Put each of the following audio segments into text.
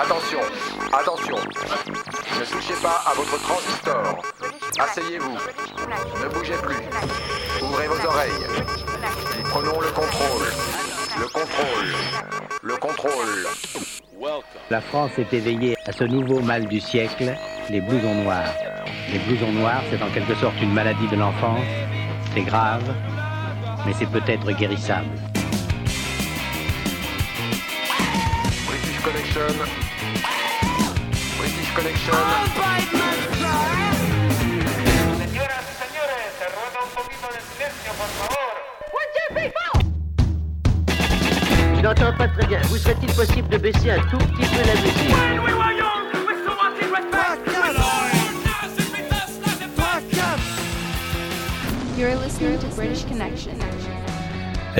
Attention, attention. Ne touchez pas à votre transistor. Asseyez-vous. Ne bougez plus. Ouvrez vos oreilles. Prenons le contrôle. Le contrôle. Le contrôle. La France est éveillée à ce nouveau mal du siècle, les blousons noirs. Les blousons noirs, c'est en quelque sorte une maladie de l'enfance. C'est grave, mais c'est peut-être guérissable. British Connection. British Connection. Señoras y señores, se ruega un poquito de silencio, por favor. Je n'entends pas très bien. Vous serait-il possible de baisser un tout petit peu la musique You're listening to British Connection.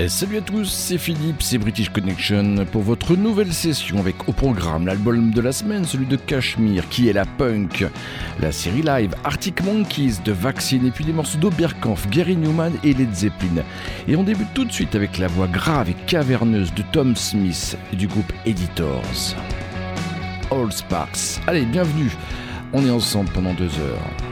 Eh, salut à tous, c'est Philippe, c'est British Connection pour votre nouvelle session avec au programme l'album de la semaine, celui de Cashmere, qui est la punk, la série live Arctic Monkeys de Vaccine et puis les morceaux d'Oberkampf, Gary Newman et Led Zeppelin. Et on débute tout de suite avec la voix grave et caverneuse de Tom Smith et du groupe Editors. All Sparks. Allez, bienvenue, on est ensemble pendant deux heures.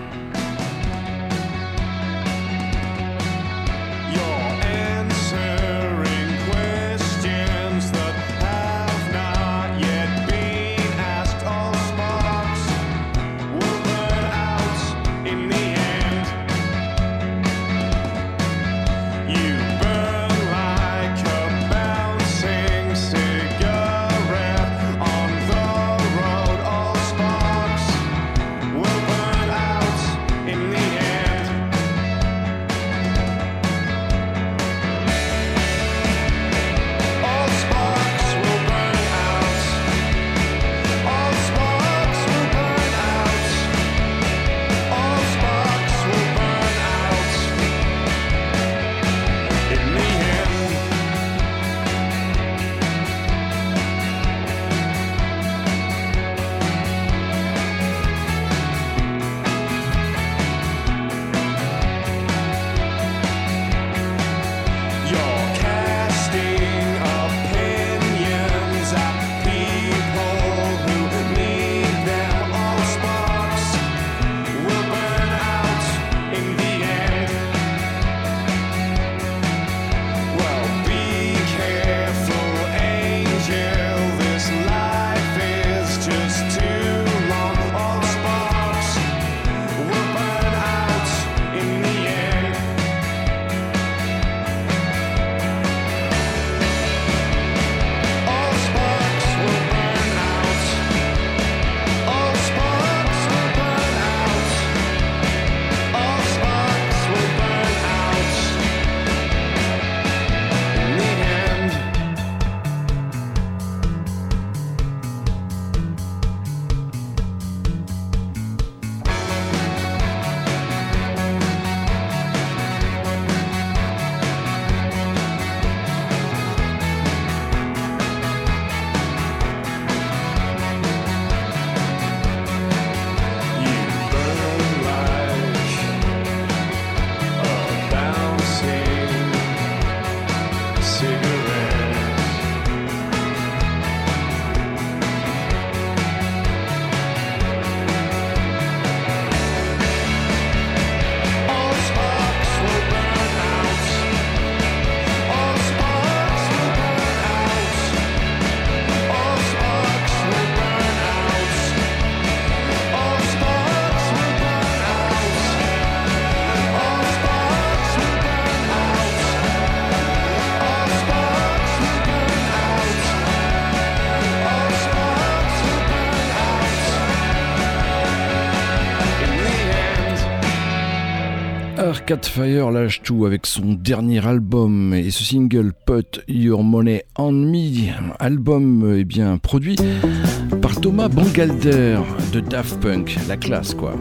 Arcade Fire lâche tout avec son dernier album et ce single Put Your Money on Me, album eh bien produit par Thomas Bangalter de Daft Punk, la classe quoi.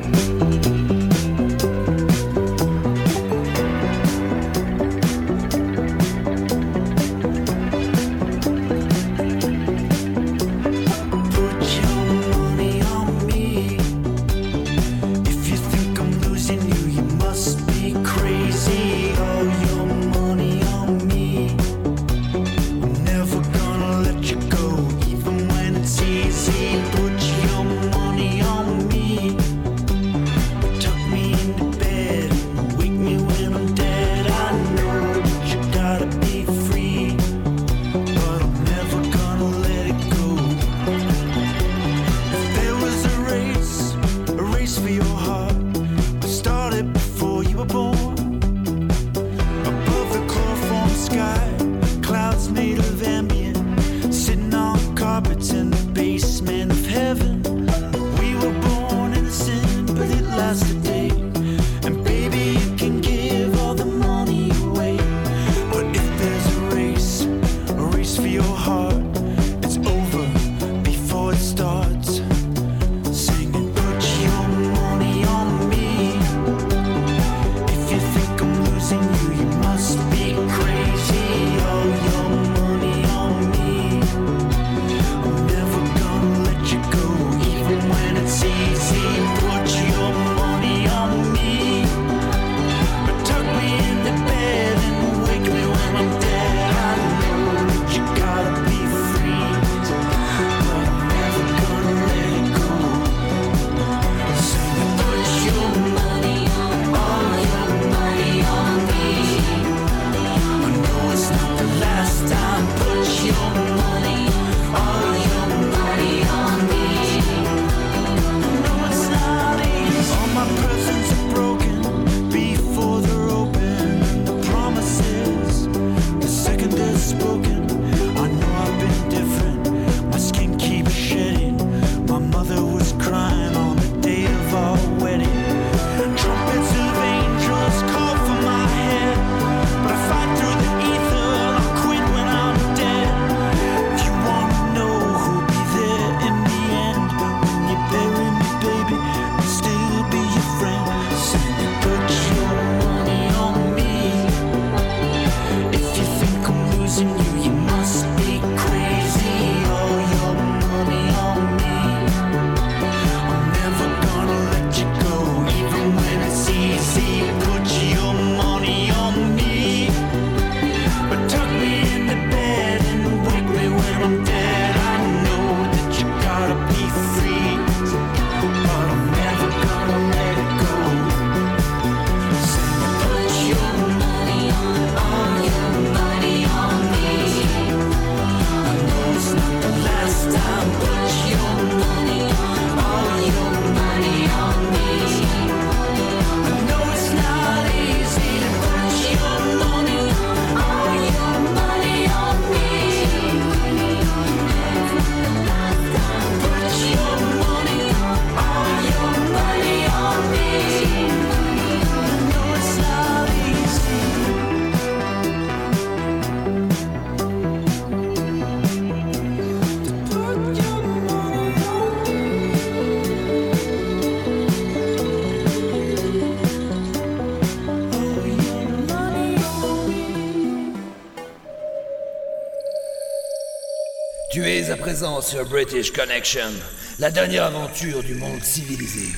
sur British Connection, la dernière aventure du monde civilisé.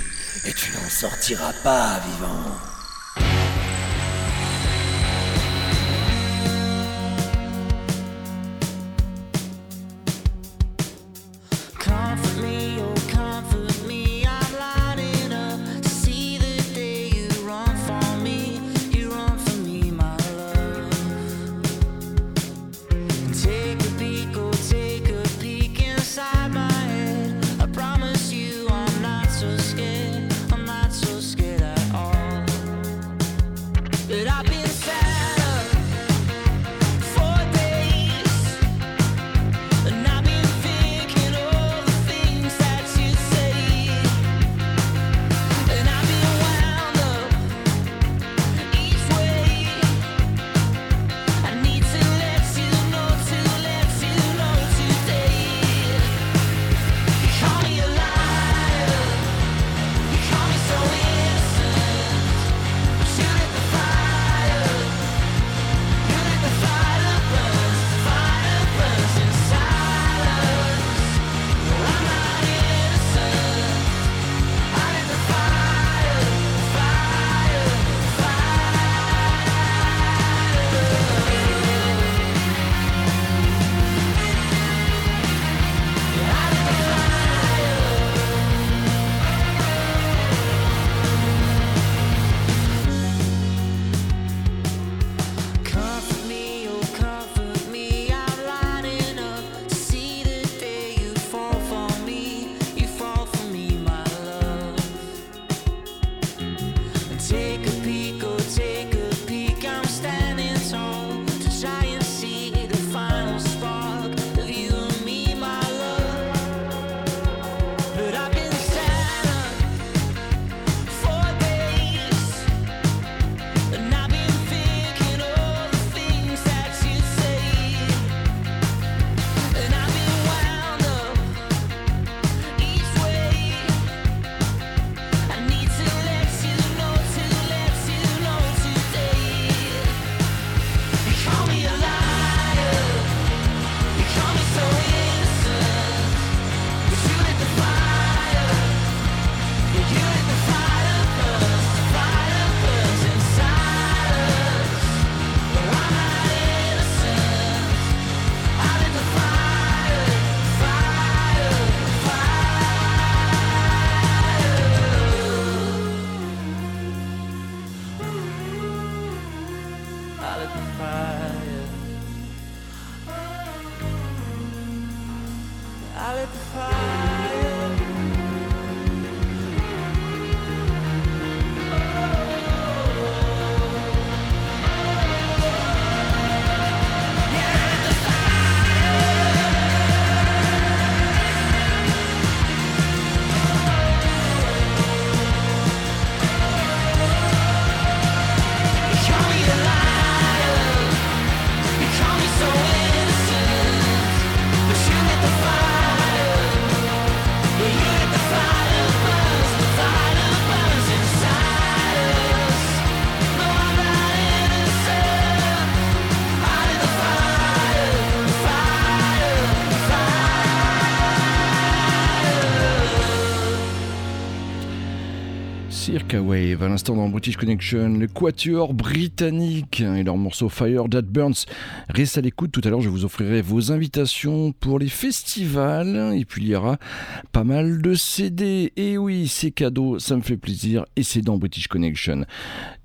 Et tu n'en sortiras pas vivant. Wave. À l'instant dans British Connection, le quatuor britannique et leur morceau Fire That Burns. Reste à l'écoute, tout à l'heure je vous offrirai vos invitations pour les festivals et puis il y aura pas mal de CD. Et oui, c'est cadeau, ça me fait plaisir et c'est dans British Connection.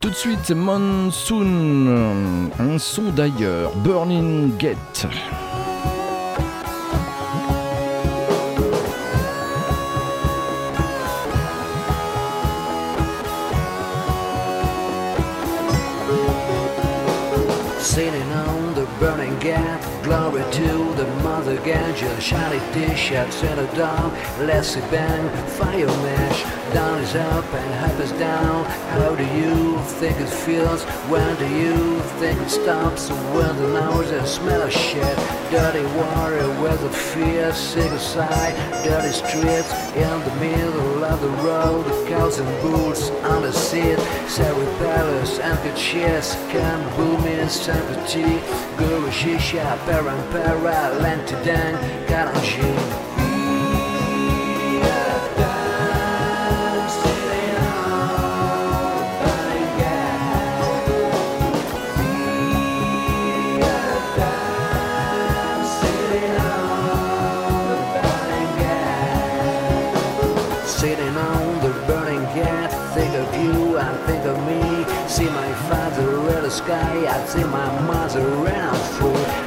Tout de suite, Monsoon, un son d'ailleurs, Burning Gate. glory to the ganja, shiny dish at center dog. less bang, fire mash, down is up and up is down. How do you think it feels? When do you think it stops? When the hours and smell of shit, dirty water with the fear, sick dirty streets in the middle of the road, cows and bulls on the seat, Sari Palace, empty chairs, can booming, sympathy, guru shisha, param para, lentity. Lantidang, Karanji. Sitting on the burning gate, think of you and think of me. See my father in the sky, I see my mother full.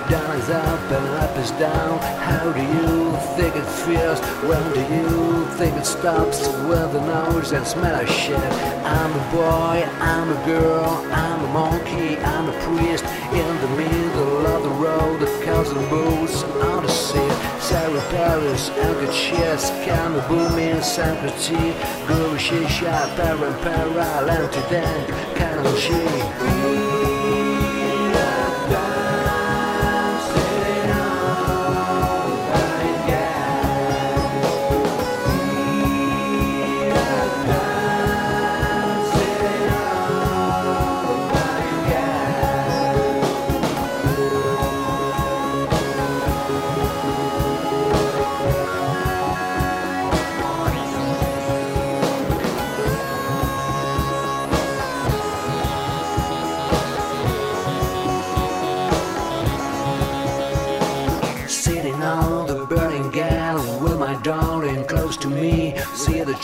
Down is up and up is down. How do you think it feels? When do you think it stops? With the nose and smell of shit. I'm a boy, I'm a girl, I'm a monkey, I'm a priest. In the middle of the road, the cows and bulls on the sea. Sarah Paris, Anchor Chess, Kama Booming, Sanctity, Guru Shisha, Parampara, Lantidan, Kananji.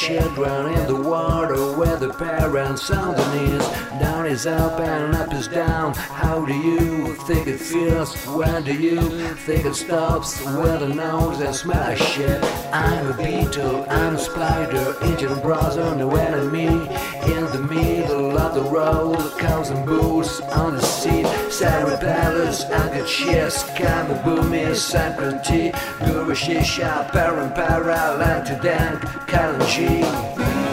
Children in the water where the parents knees. Down is up and up is down. How do you think it feels? When do you think it stops? With the nose and smell of shit. I'm a beetle, I'm a spider, Indian brother, no enemy. In the middle of the road, cows and bulls on the seat. Sarah Palace, Anchor Chess, Kama Boomy, Sanctity, Guru Shisha, Parampara, Lantidan, Kalanji.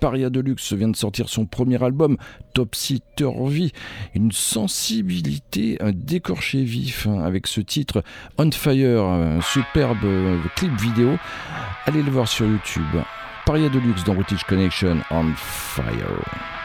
Paria Deluxe vient de sortir son premier album, Topsy Turvy. Une sensibilité, un décorché vif, hein, avec ce titre On Fire, superbe euh, clip vidéo. Allez le voir sur YouTube. Paria Deluxe dans British Connection, On Fire.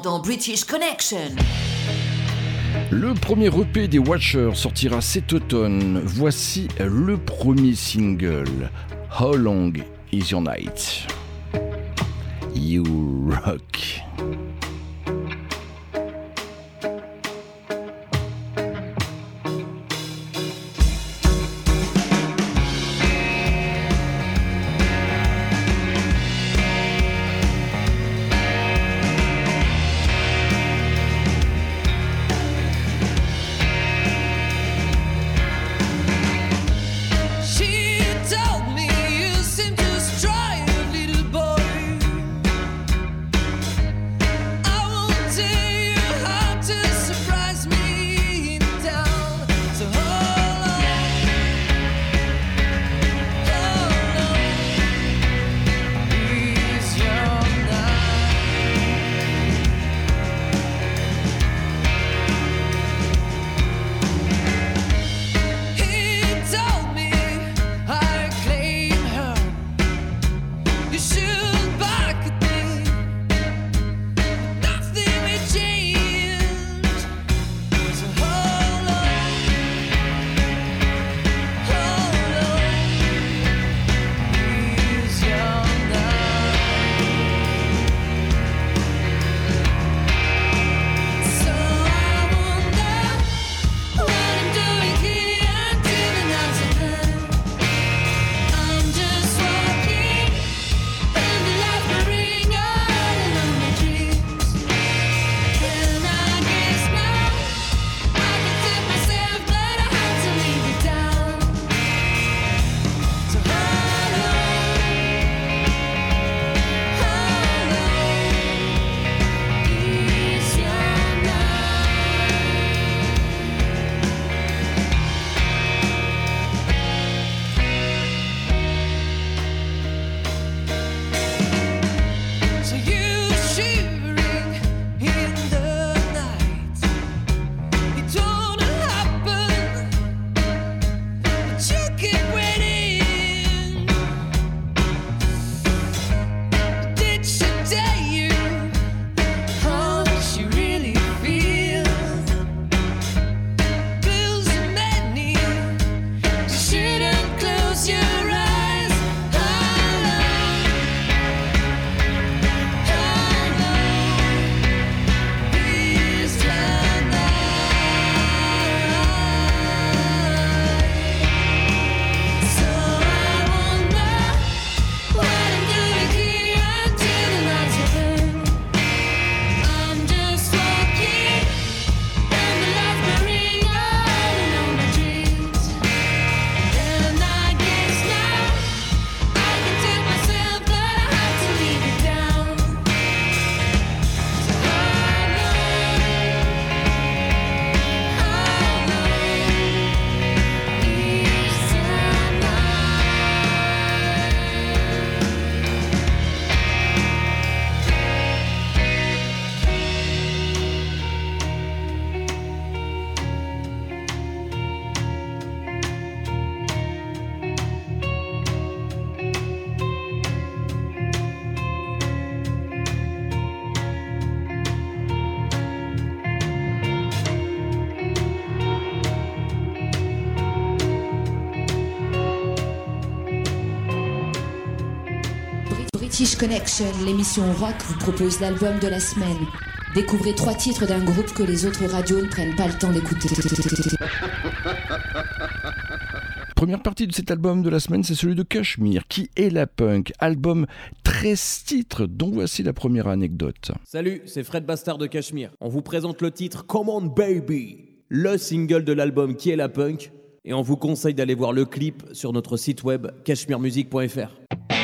dans British Connection. Le premier EP des Watchers sortira cet automne. Voici le premier single, How Long Is Your Night? You Rock. Connection, l'émission rock, vous propose l'album de la semaine. Découvrez trois titres d'un groupe que les autres radios ne prennent pas le temps d'écouter. Première partie de cet album de la semaine, c'est celui de Cachemire, qui est la punk. Album 13 titres, dont voici la première anecdote. Salut, c'est Fred Bastard de Cachemire. On vous présente le titre Come On Baby, le single de l'album qui est la punk. Et on vous conseille d'aller voir le clip sur notre site web cachemiremusique.fr.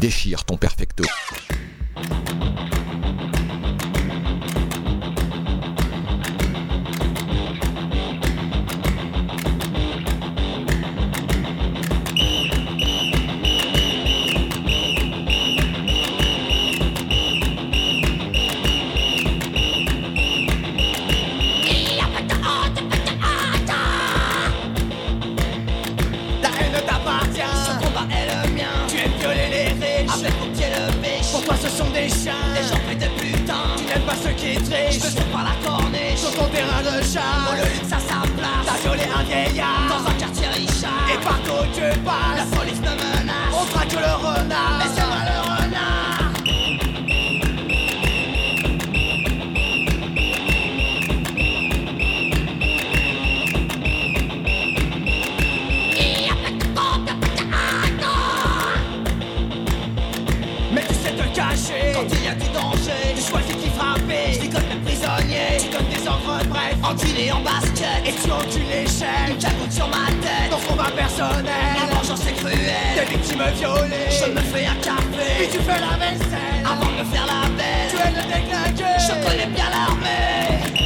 déchire. Terrain de luxe à sa place t'as violé un vieillard. Dans un quartier richard. Et partout où tu La passes, police me menace. on traque le renard. Mais c'est moi en Et tu encules les chaînes. Une cagoule sur ma tête Ton combat personnel. La vengeance est Des cruelle victimes violées. Je me fais un Puis café tu fais la vaisselle. Avant de me faire la Tu belle es le déglingué. Je connais bien l'armée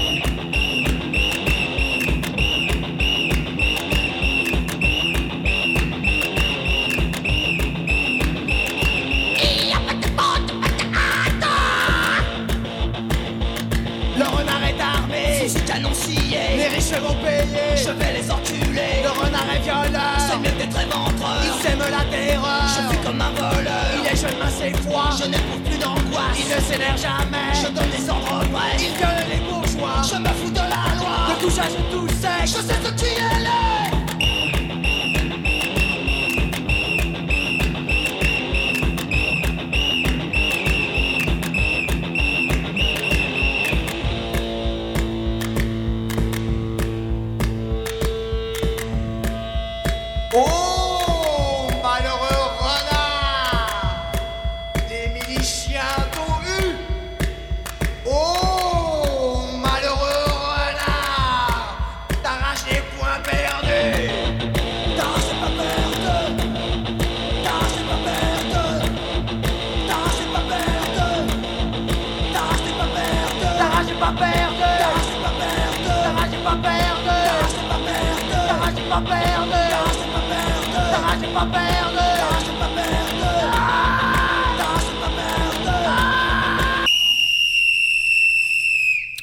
terreur. Je suis comme un voleur Il est jeune, mince et froid. Je n'éprouve plus d'angoisse Il ne s'énerve jamais. Je donne des ordres brefs Il viole les bourgeois. Je me fous de la loi âge et tout sexe. Je sais ce qui est laid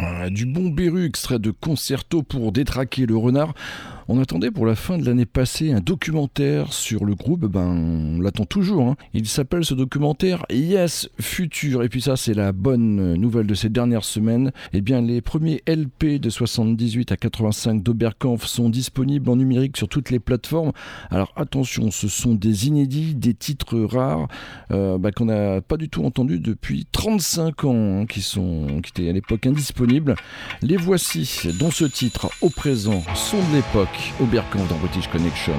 Ah, du bon Beru, extrait de Concerto pour détraquer le renard. On attendait pour la fin de l'année passée un documentaire sur le groupe, ben on l'attend toujours. hein. Il s'appelle ce documentaire Yes Future. Et puis ça c'est la bonne nouvelle de ces dernières semaines. Eh bien les premiers LP de 78 à 85 d'Oberkampf sont disponibles en numérique sur toutes les plateformes. Alors attention, ce sont des inédits, des titres rares euh, bah, qu'on n'a pas du tout entendus depuis 35 ans, hein, qui, sont, qui étaient à l'époque indisponibles. Les voici, dont ce titre, au présent, sont de l'époque, Rock au dans British Connection.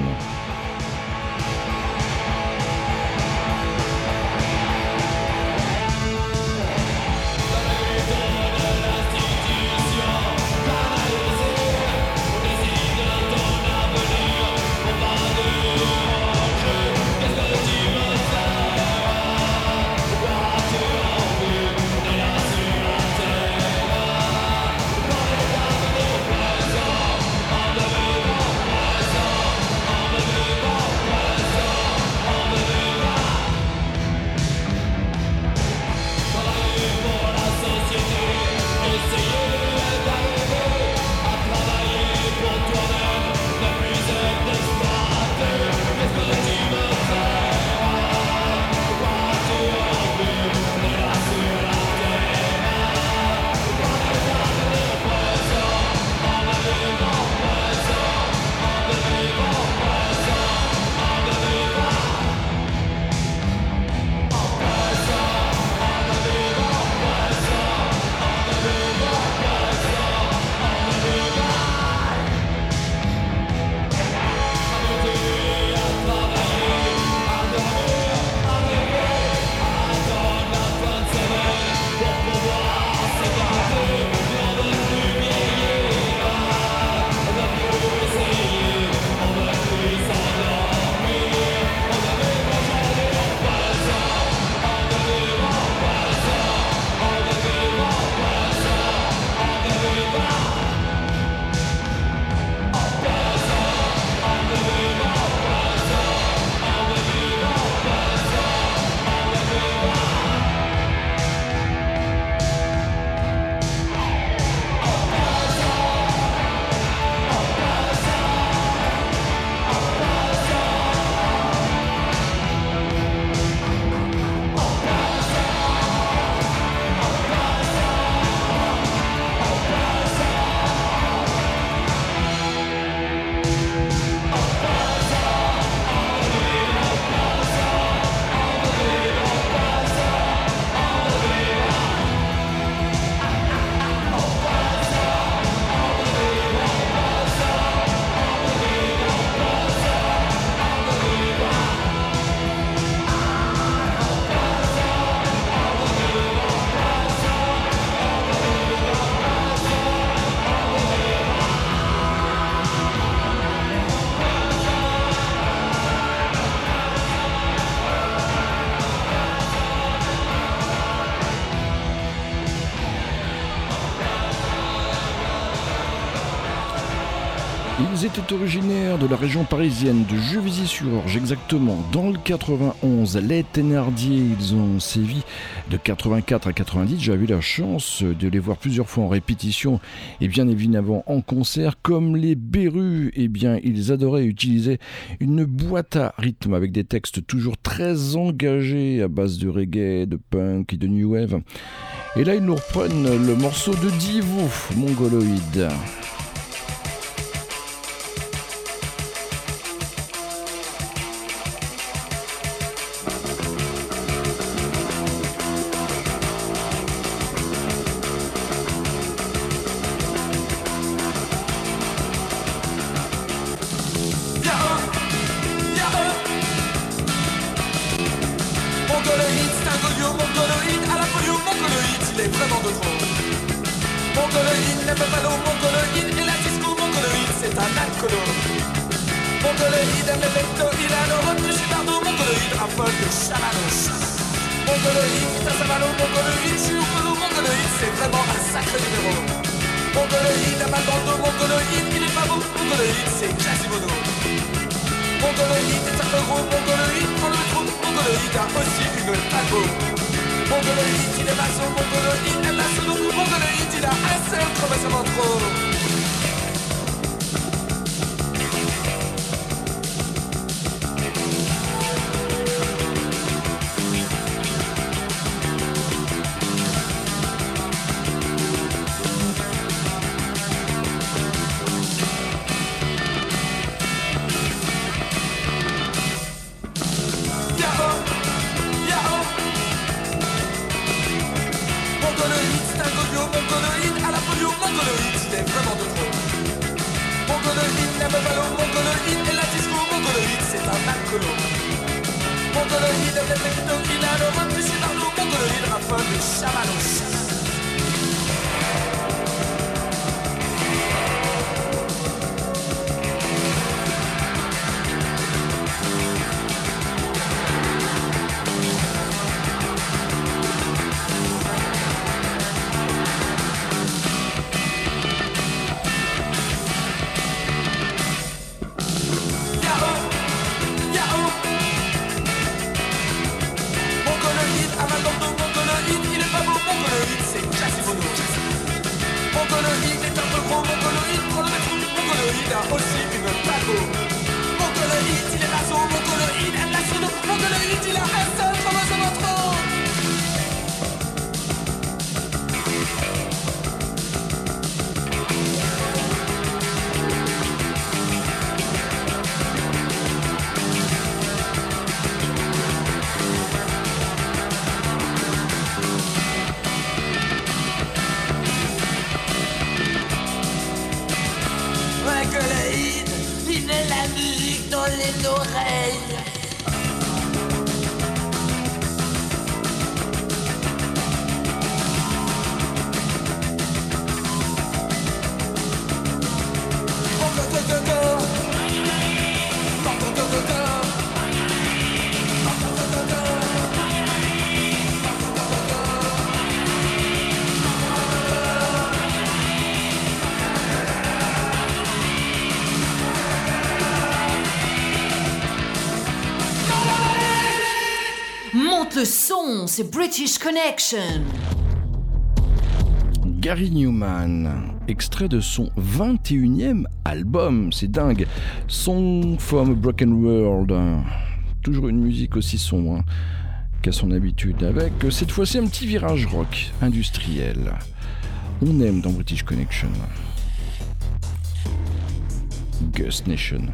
Étaient originaires de la région parisienne de Juvisy-sur-Orge, exactement dans le 91. Les Thénardier, ils ont sévi de 84 à 90. J'avais eu la chance de les voir plusieurs fois en répétition et bien évidemment en concert. Comme les Berus, eh bien, ils adoraient utiliser une boîte à rythme avec des textes toujours très engagés à base de reggae, de punk et de new wave. Et là, ils nous reprennent le morceau de Divo, Mongoloïde. Les buffalo mongoloïde, et la disco mongoloïde, c'est un alcoolo. Mongoloïde, aime les vectos, il a le retenu chibardo mongoloïde, raffole de chamanos. Mongoloïde, t'as savalo mongoloïde, chiupolo mongoloïde, c'est vraiment un sacré numéro. Mongoloïde, a mal dans le dos mongoloïde, il est pas beau, mongoloïde, c'est Quasimodo. Mongoloïde est un peu gros, mongoloïde, prends le métro, mongoloïde a aussi une taco. Mongoloïde, il est maçon, mongoloïde, aime la sono, mongoloïde, il a un seul chromosome en trop. Yahoo, la musique dans les oreilles. C'est British Connection. Gary Newman, extrait de son 21e album, c'est dingue. Song from a Broken World. Toujours une musique aussi sombre hein, qu'à son habitude, avec euh, cette fois-ci un petit virage rock industriel. On aime dans British Connection. Ghost Nation.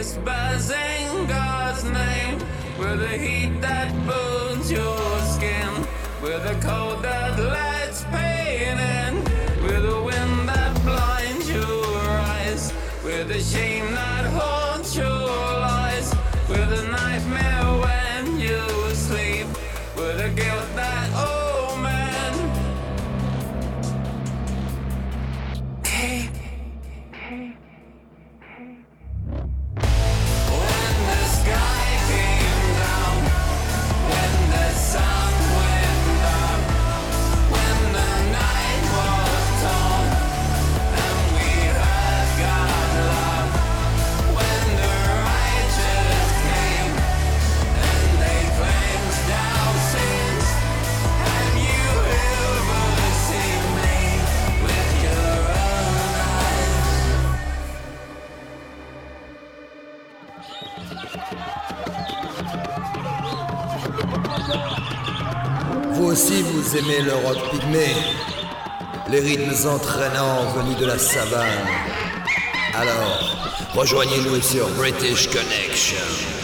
is buzzing God's name. We're the heat that burns your skin. We're the cold that lets pain in. We're the wind that blinds your eyes. We're the shame that holds. rythmer rock pygmée, les rythmes entraînants venus de la savane. Alors, rejoignez-nous sur British Connection.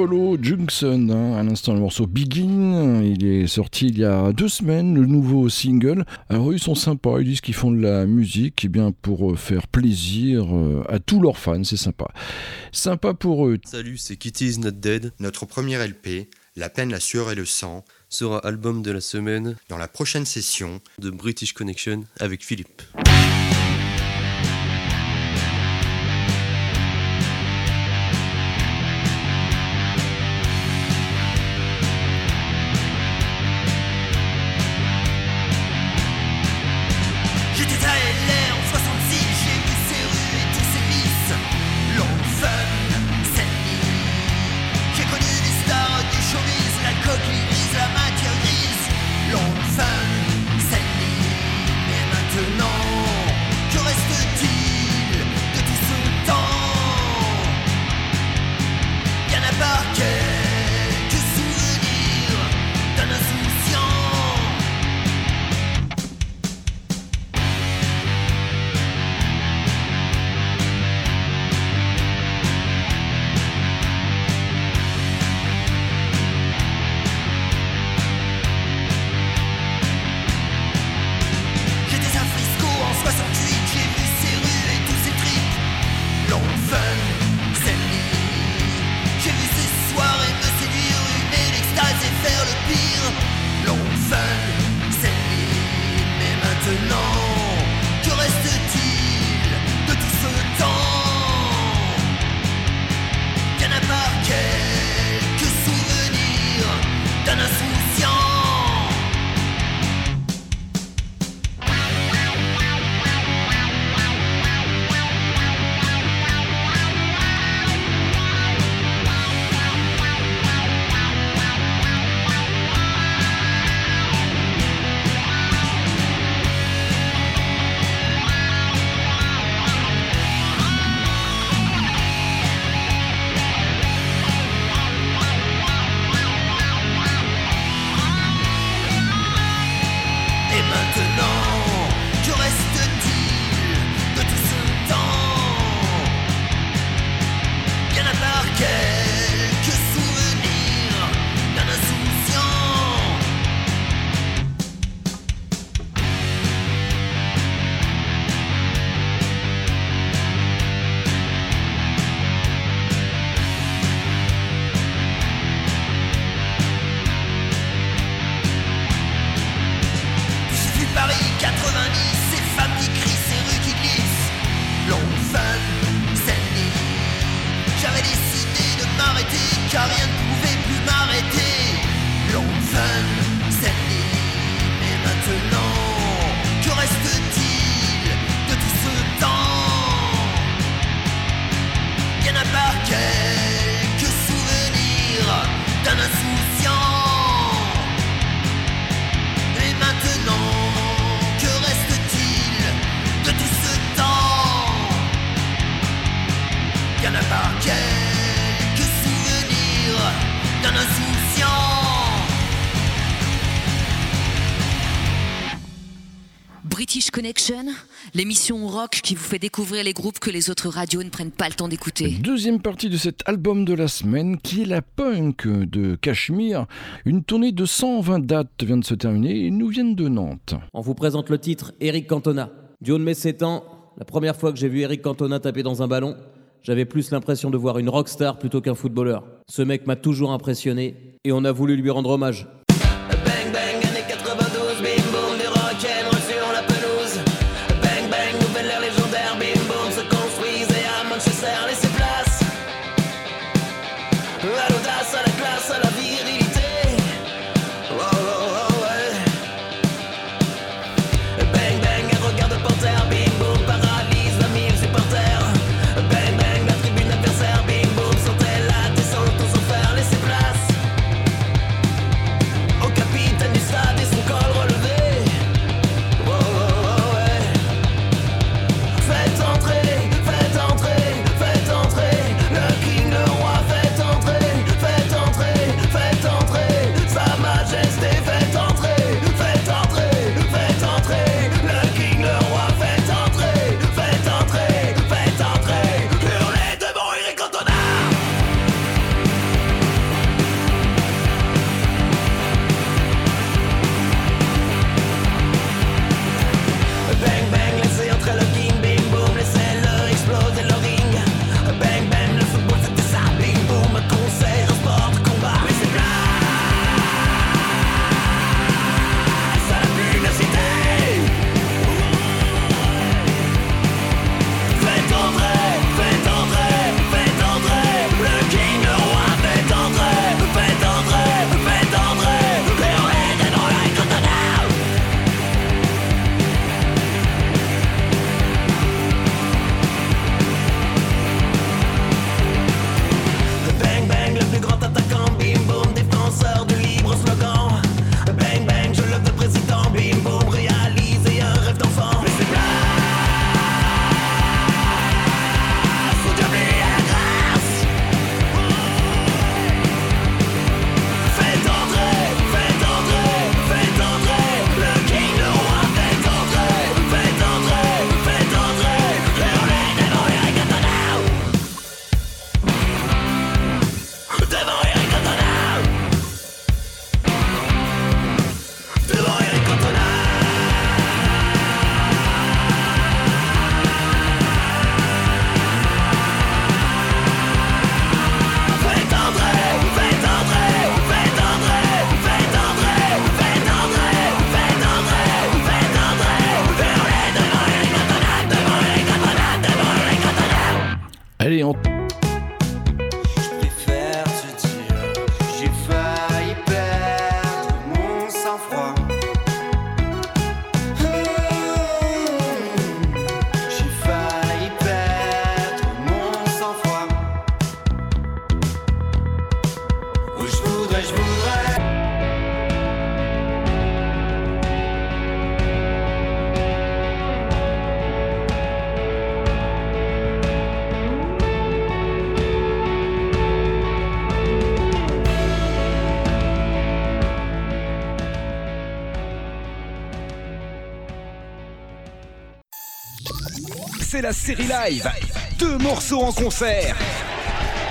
Apollo Junction, hein, à l'instant le morceau Begin, il est sorti il y a deux semaines, le nouveau single. Alors ils sont sympas, ils disent qu'ils font de la musique eh bien, pour euh, faire plaisir euh, à tous leurs fans, c'est sympa. Sympa pour eux. Salut, c'est Kitty is Not Dead. Notre premier LP, La peine, la sueur et le sang, sera album de la semaine dans la prochaine session de British Connection avec Philippe. l'émission rock qui vous fait découvrir les groupes que les autres radios ne prennent pas le temps d'écouter. Deuxième partie de cet album de la semaine qui est la punk de Cachemire. Une tournée de 120 dates vient de se terminer et nous viennent de Nantes. On vous présente le titre Eric Cantona. Du haut de mes 7 ans, la première fois que j'ai vu Eric Cantona taper dans un ballon, j'avais plus l'impression de voir une rockstar plutôt qu'un footballeur. Ce mec m'a toujours impressionné et on a voulu lui rendre hommage. série live. Deux morceaux en concert.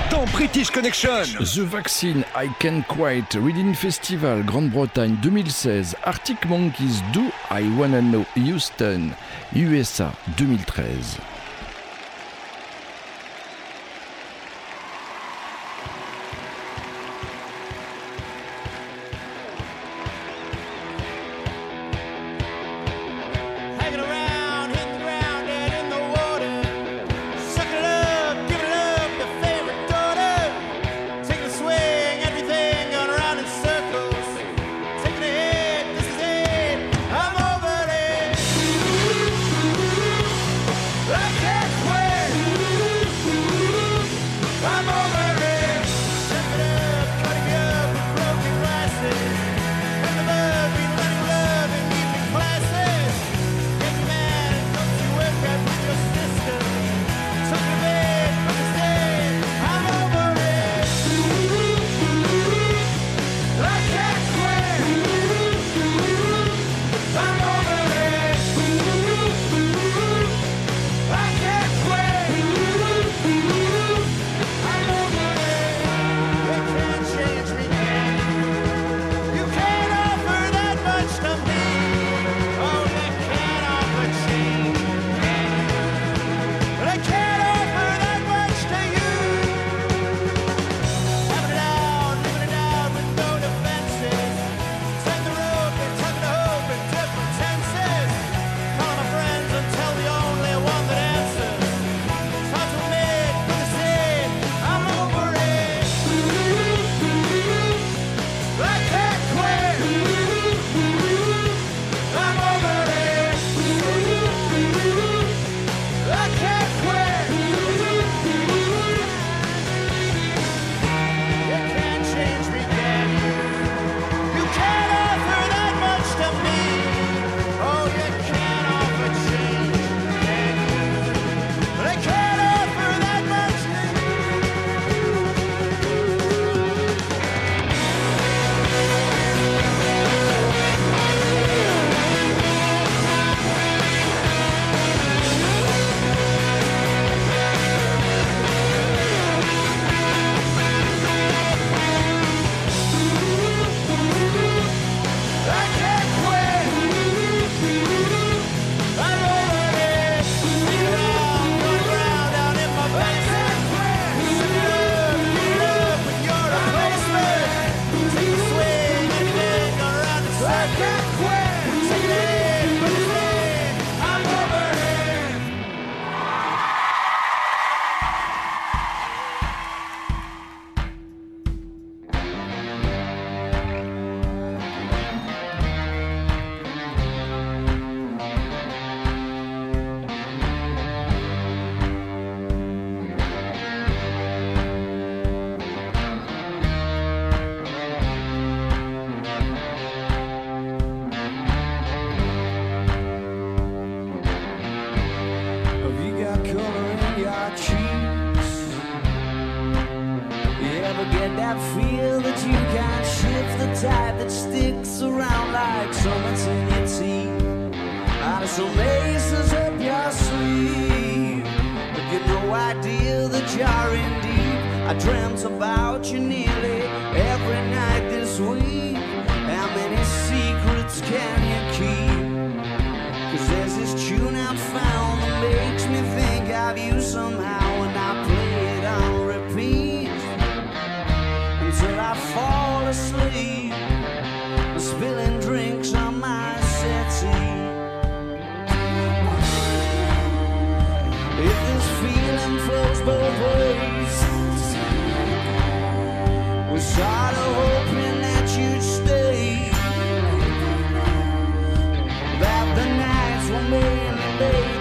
Dans British Connection. The Vaccine, I Can Quite, Reading Festival, Grande-Bretagne 2016, Arctic Monkeys, Do I Wanna Know, Houston, USA 2013. Dreamt about you nearly every night this week. How many secrets can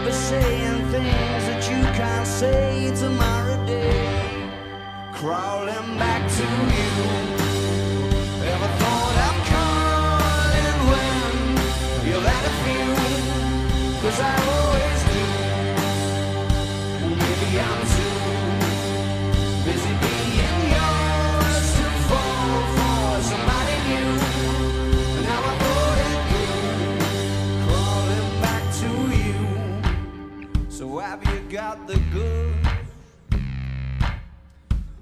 baby saying things that you can't say tomorrow day. Crawling back to you. Ever thought of calling when you've had a few? Cause I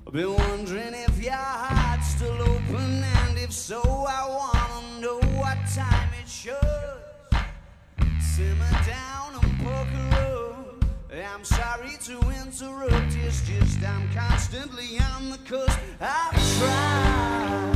I've been wondering if your heart's still open, and if so, I wanna know what time it should. Simmer down and poker. I'm sorry to interrupt, it's just I'm constantly on the cusp. I've tried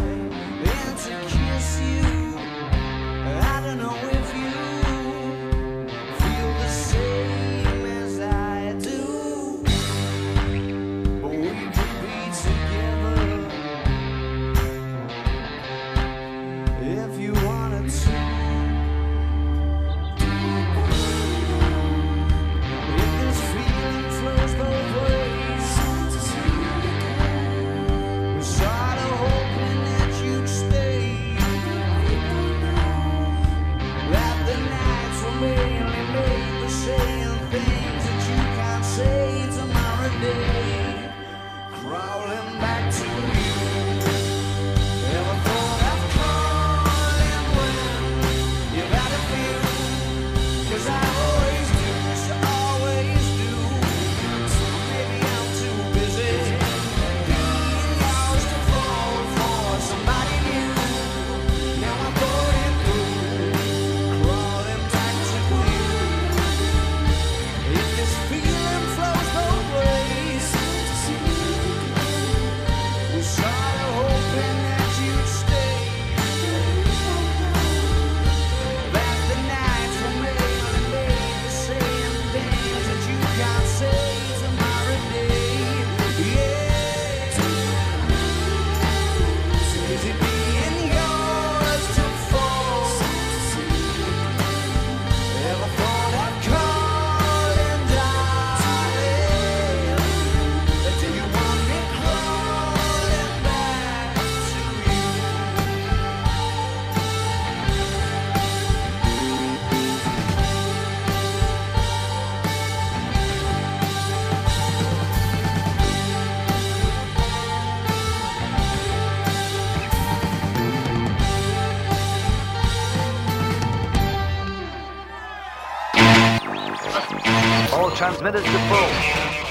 transmitters to full.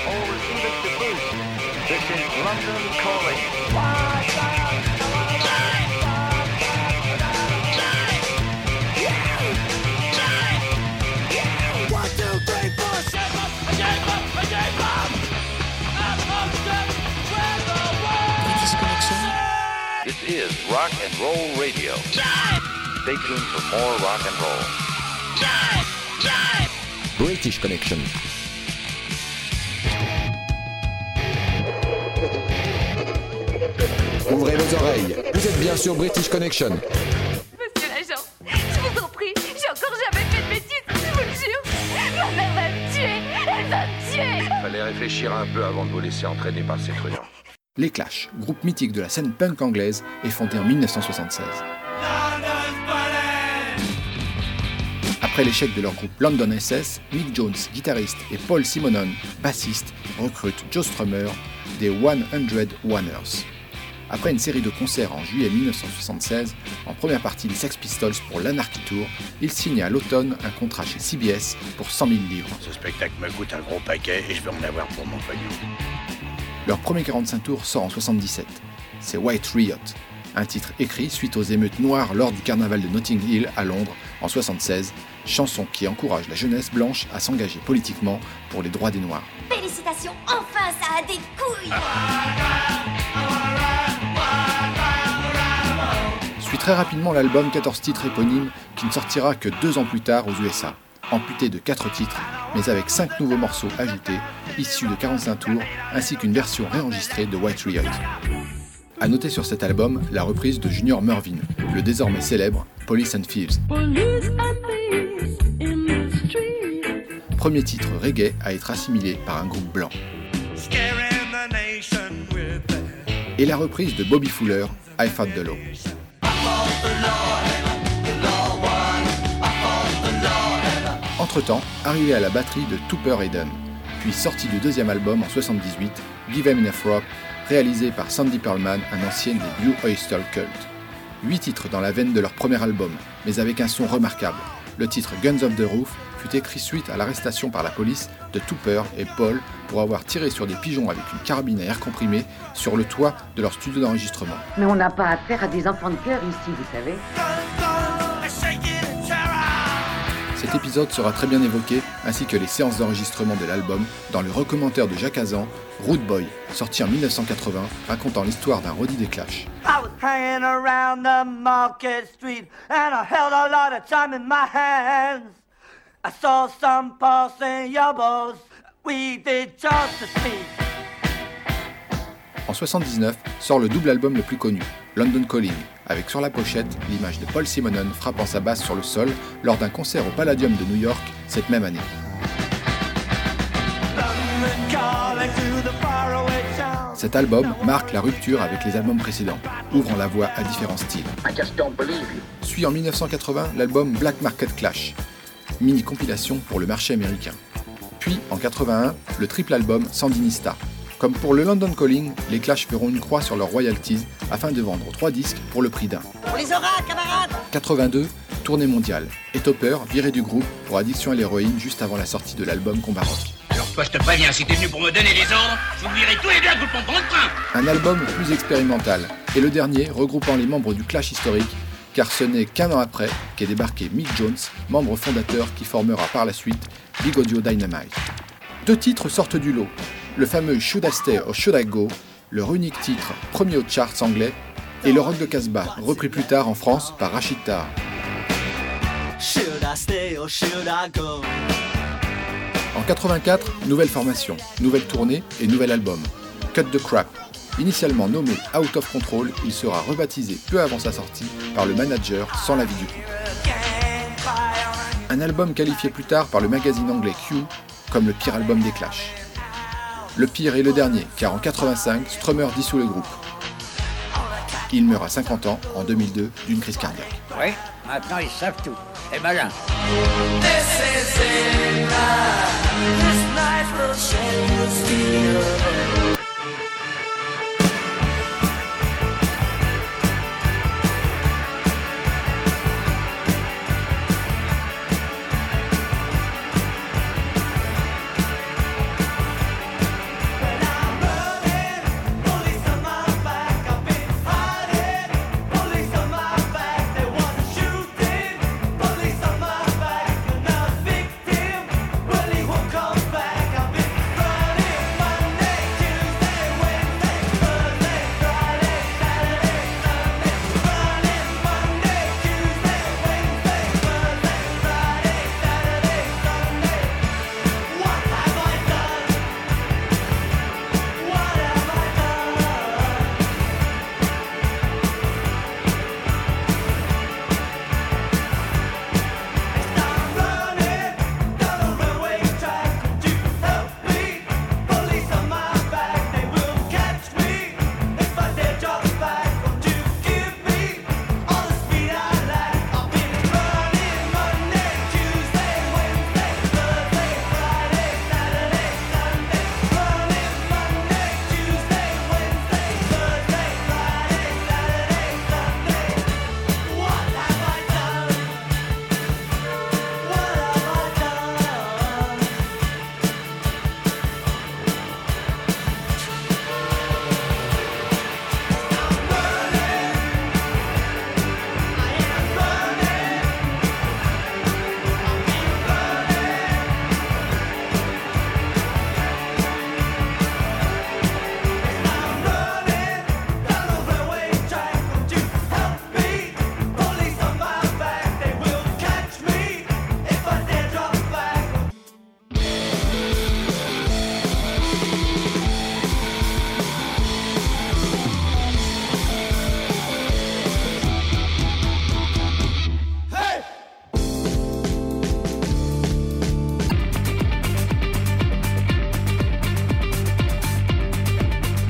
All receivers to boost. This is London calling. This is Rock and Roll Radio. Stay tuned for more rock and roll. British Connection. Ouvrez vos oreilles. Vous êtes bien sur British Connection. Monsieur l'agent, je vous en prie, j'ai encore jamais fait de bêtises, je vous le jure. Ma mère va me tuer, elle va me tuer. Fallait réfléchir un peu avant de vous laisser entraîner par ces truands. Les Clash, groupe mythique de la scène punk anglaise, est fondé en 1976. Après l'échec de leur groupe London SS, Mick Jones, guitariste, et Paul Simonon, bassiste, recrutent Joe Strummer des 100 Oneers. Après une série de concerts en juillet 1976, en première partie des Sex Pistols pour l'Anarchy Tour, ils signent à l'automne un contrat chez CBS pour 100 000 livres. Ce spectacle me coûte un gros paquet et je vais en avoir pour mon pognon. Leur premier 45 tours sort en 77. C'est White Riot, un titre écrit suite aux émeutes noires lors du carnaval de Notting Hill à Londres en 76, chanson qui encourage la jeunesse blanche à s'engager politiquement pour les droits des Noirs. Félicitations, enfin ça a des couilles très rapidement l'album 14 titres éponyme qui ne sortira que deux ans plus tard aux USA, amputé de 4 titres, mais avec 5 nouveaux morceaux ajoutés, issus de 45 tours, ainsi qu'une version réenregistrée de White Riot. A noter sur cet album la reprise de Junior Mervyn, le désormais célèbre Police and Thieves. Premier titre reggae à être assimilé par un groupe blanc. Et la reprise de Bobby Fuller, I Fought the Law. Entre-temps, arrivé à la batterie de Tooper Hayden, puis sorti du deuxième album en 78, Give Em Enough Rock, réalisé par Sandy Pearlman, un ancien des Blue Oyster Cult. Huit titres dans la veine de leur premier album, mais avec un son remarquable. Le titre Guns of the Roof fut écrit suite à l'arrestation par la police de Tooper et Paul pour avoir tiré sur des pigeons avec une carabine à air comprimé sur le toit de leur studio d'enregistrement. Mais on n'a pas affaire à des enfants de cœur ici, vous savez. Cet épisode sera très bien évoqué, ainsi que les séances d'enregistrement de l'album, dans le recommentaire de Jacques Azan, Root Boy, sorti en 1980, racontant l'histoire d'un Roddy des Clash. I was hanging around the market street and I held a lot of time in my hands. I saw some passing yobos. We did just the speak. En 79 sort le double album le plus connu, London Calling, avec sur la pochette l'image de Paul Simonon frappant sa basse sur le sol lors d'un concert au Palladium de New York cette même année. Cet album marque la rupture avec les albums précédents, ouvrant la voie à différents styles. Suit en 1980 l'album Black Market Clash, mini compilation pour le marché américain. Puis en 81, le triple album Sandinista. Comme pour le London Calling, les Clash feront une croix sur leurs royalties afin de vendre trois disques pour le prix d'un. On les aura, camarades 82, tournée mondiale. Et Topper viré du groupe pour addiction à l'héroïne juste avant la sortie de l'album Combat Rock. Alors toi, je te préviens, si t'es venu pour me donner des ordres, je vous virerai tous les deux à coup de pompon de train Un album plus expérimental, et le dernier regroupant les membres du Clash historique, car ce n'est qu'un an après qu'est débarqué Mick Jones, membre fondateur qui formera par la suite Big Audio Dynamite. Deux titres sortent du lot, le fameux Should I Stay or Should I Go, leur unique titre premier aux charts anglais, et le rock de Casbah, repris plus tard en France par Rachid Taha. En 84, nouvelle formation, nouvelle tournée et nouvel album, Cut the Crap. Initialement nommé Out of Control, il sera rebaptisé peu avant sa sortie par le manager sans l'avis du groupe. Un album qualifié plus tard par le magazine anglais Q comme le pire album des Clash. Le pire est le dernier, car en 85, Strummer dissout le groupe. Il meurt à 50 ans, en 2002, d'une crise cardiaque. Oui, maintenant ils savent tout. Et malin.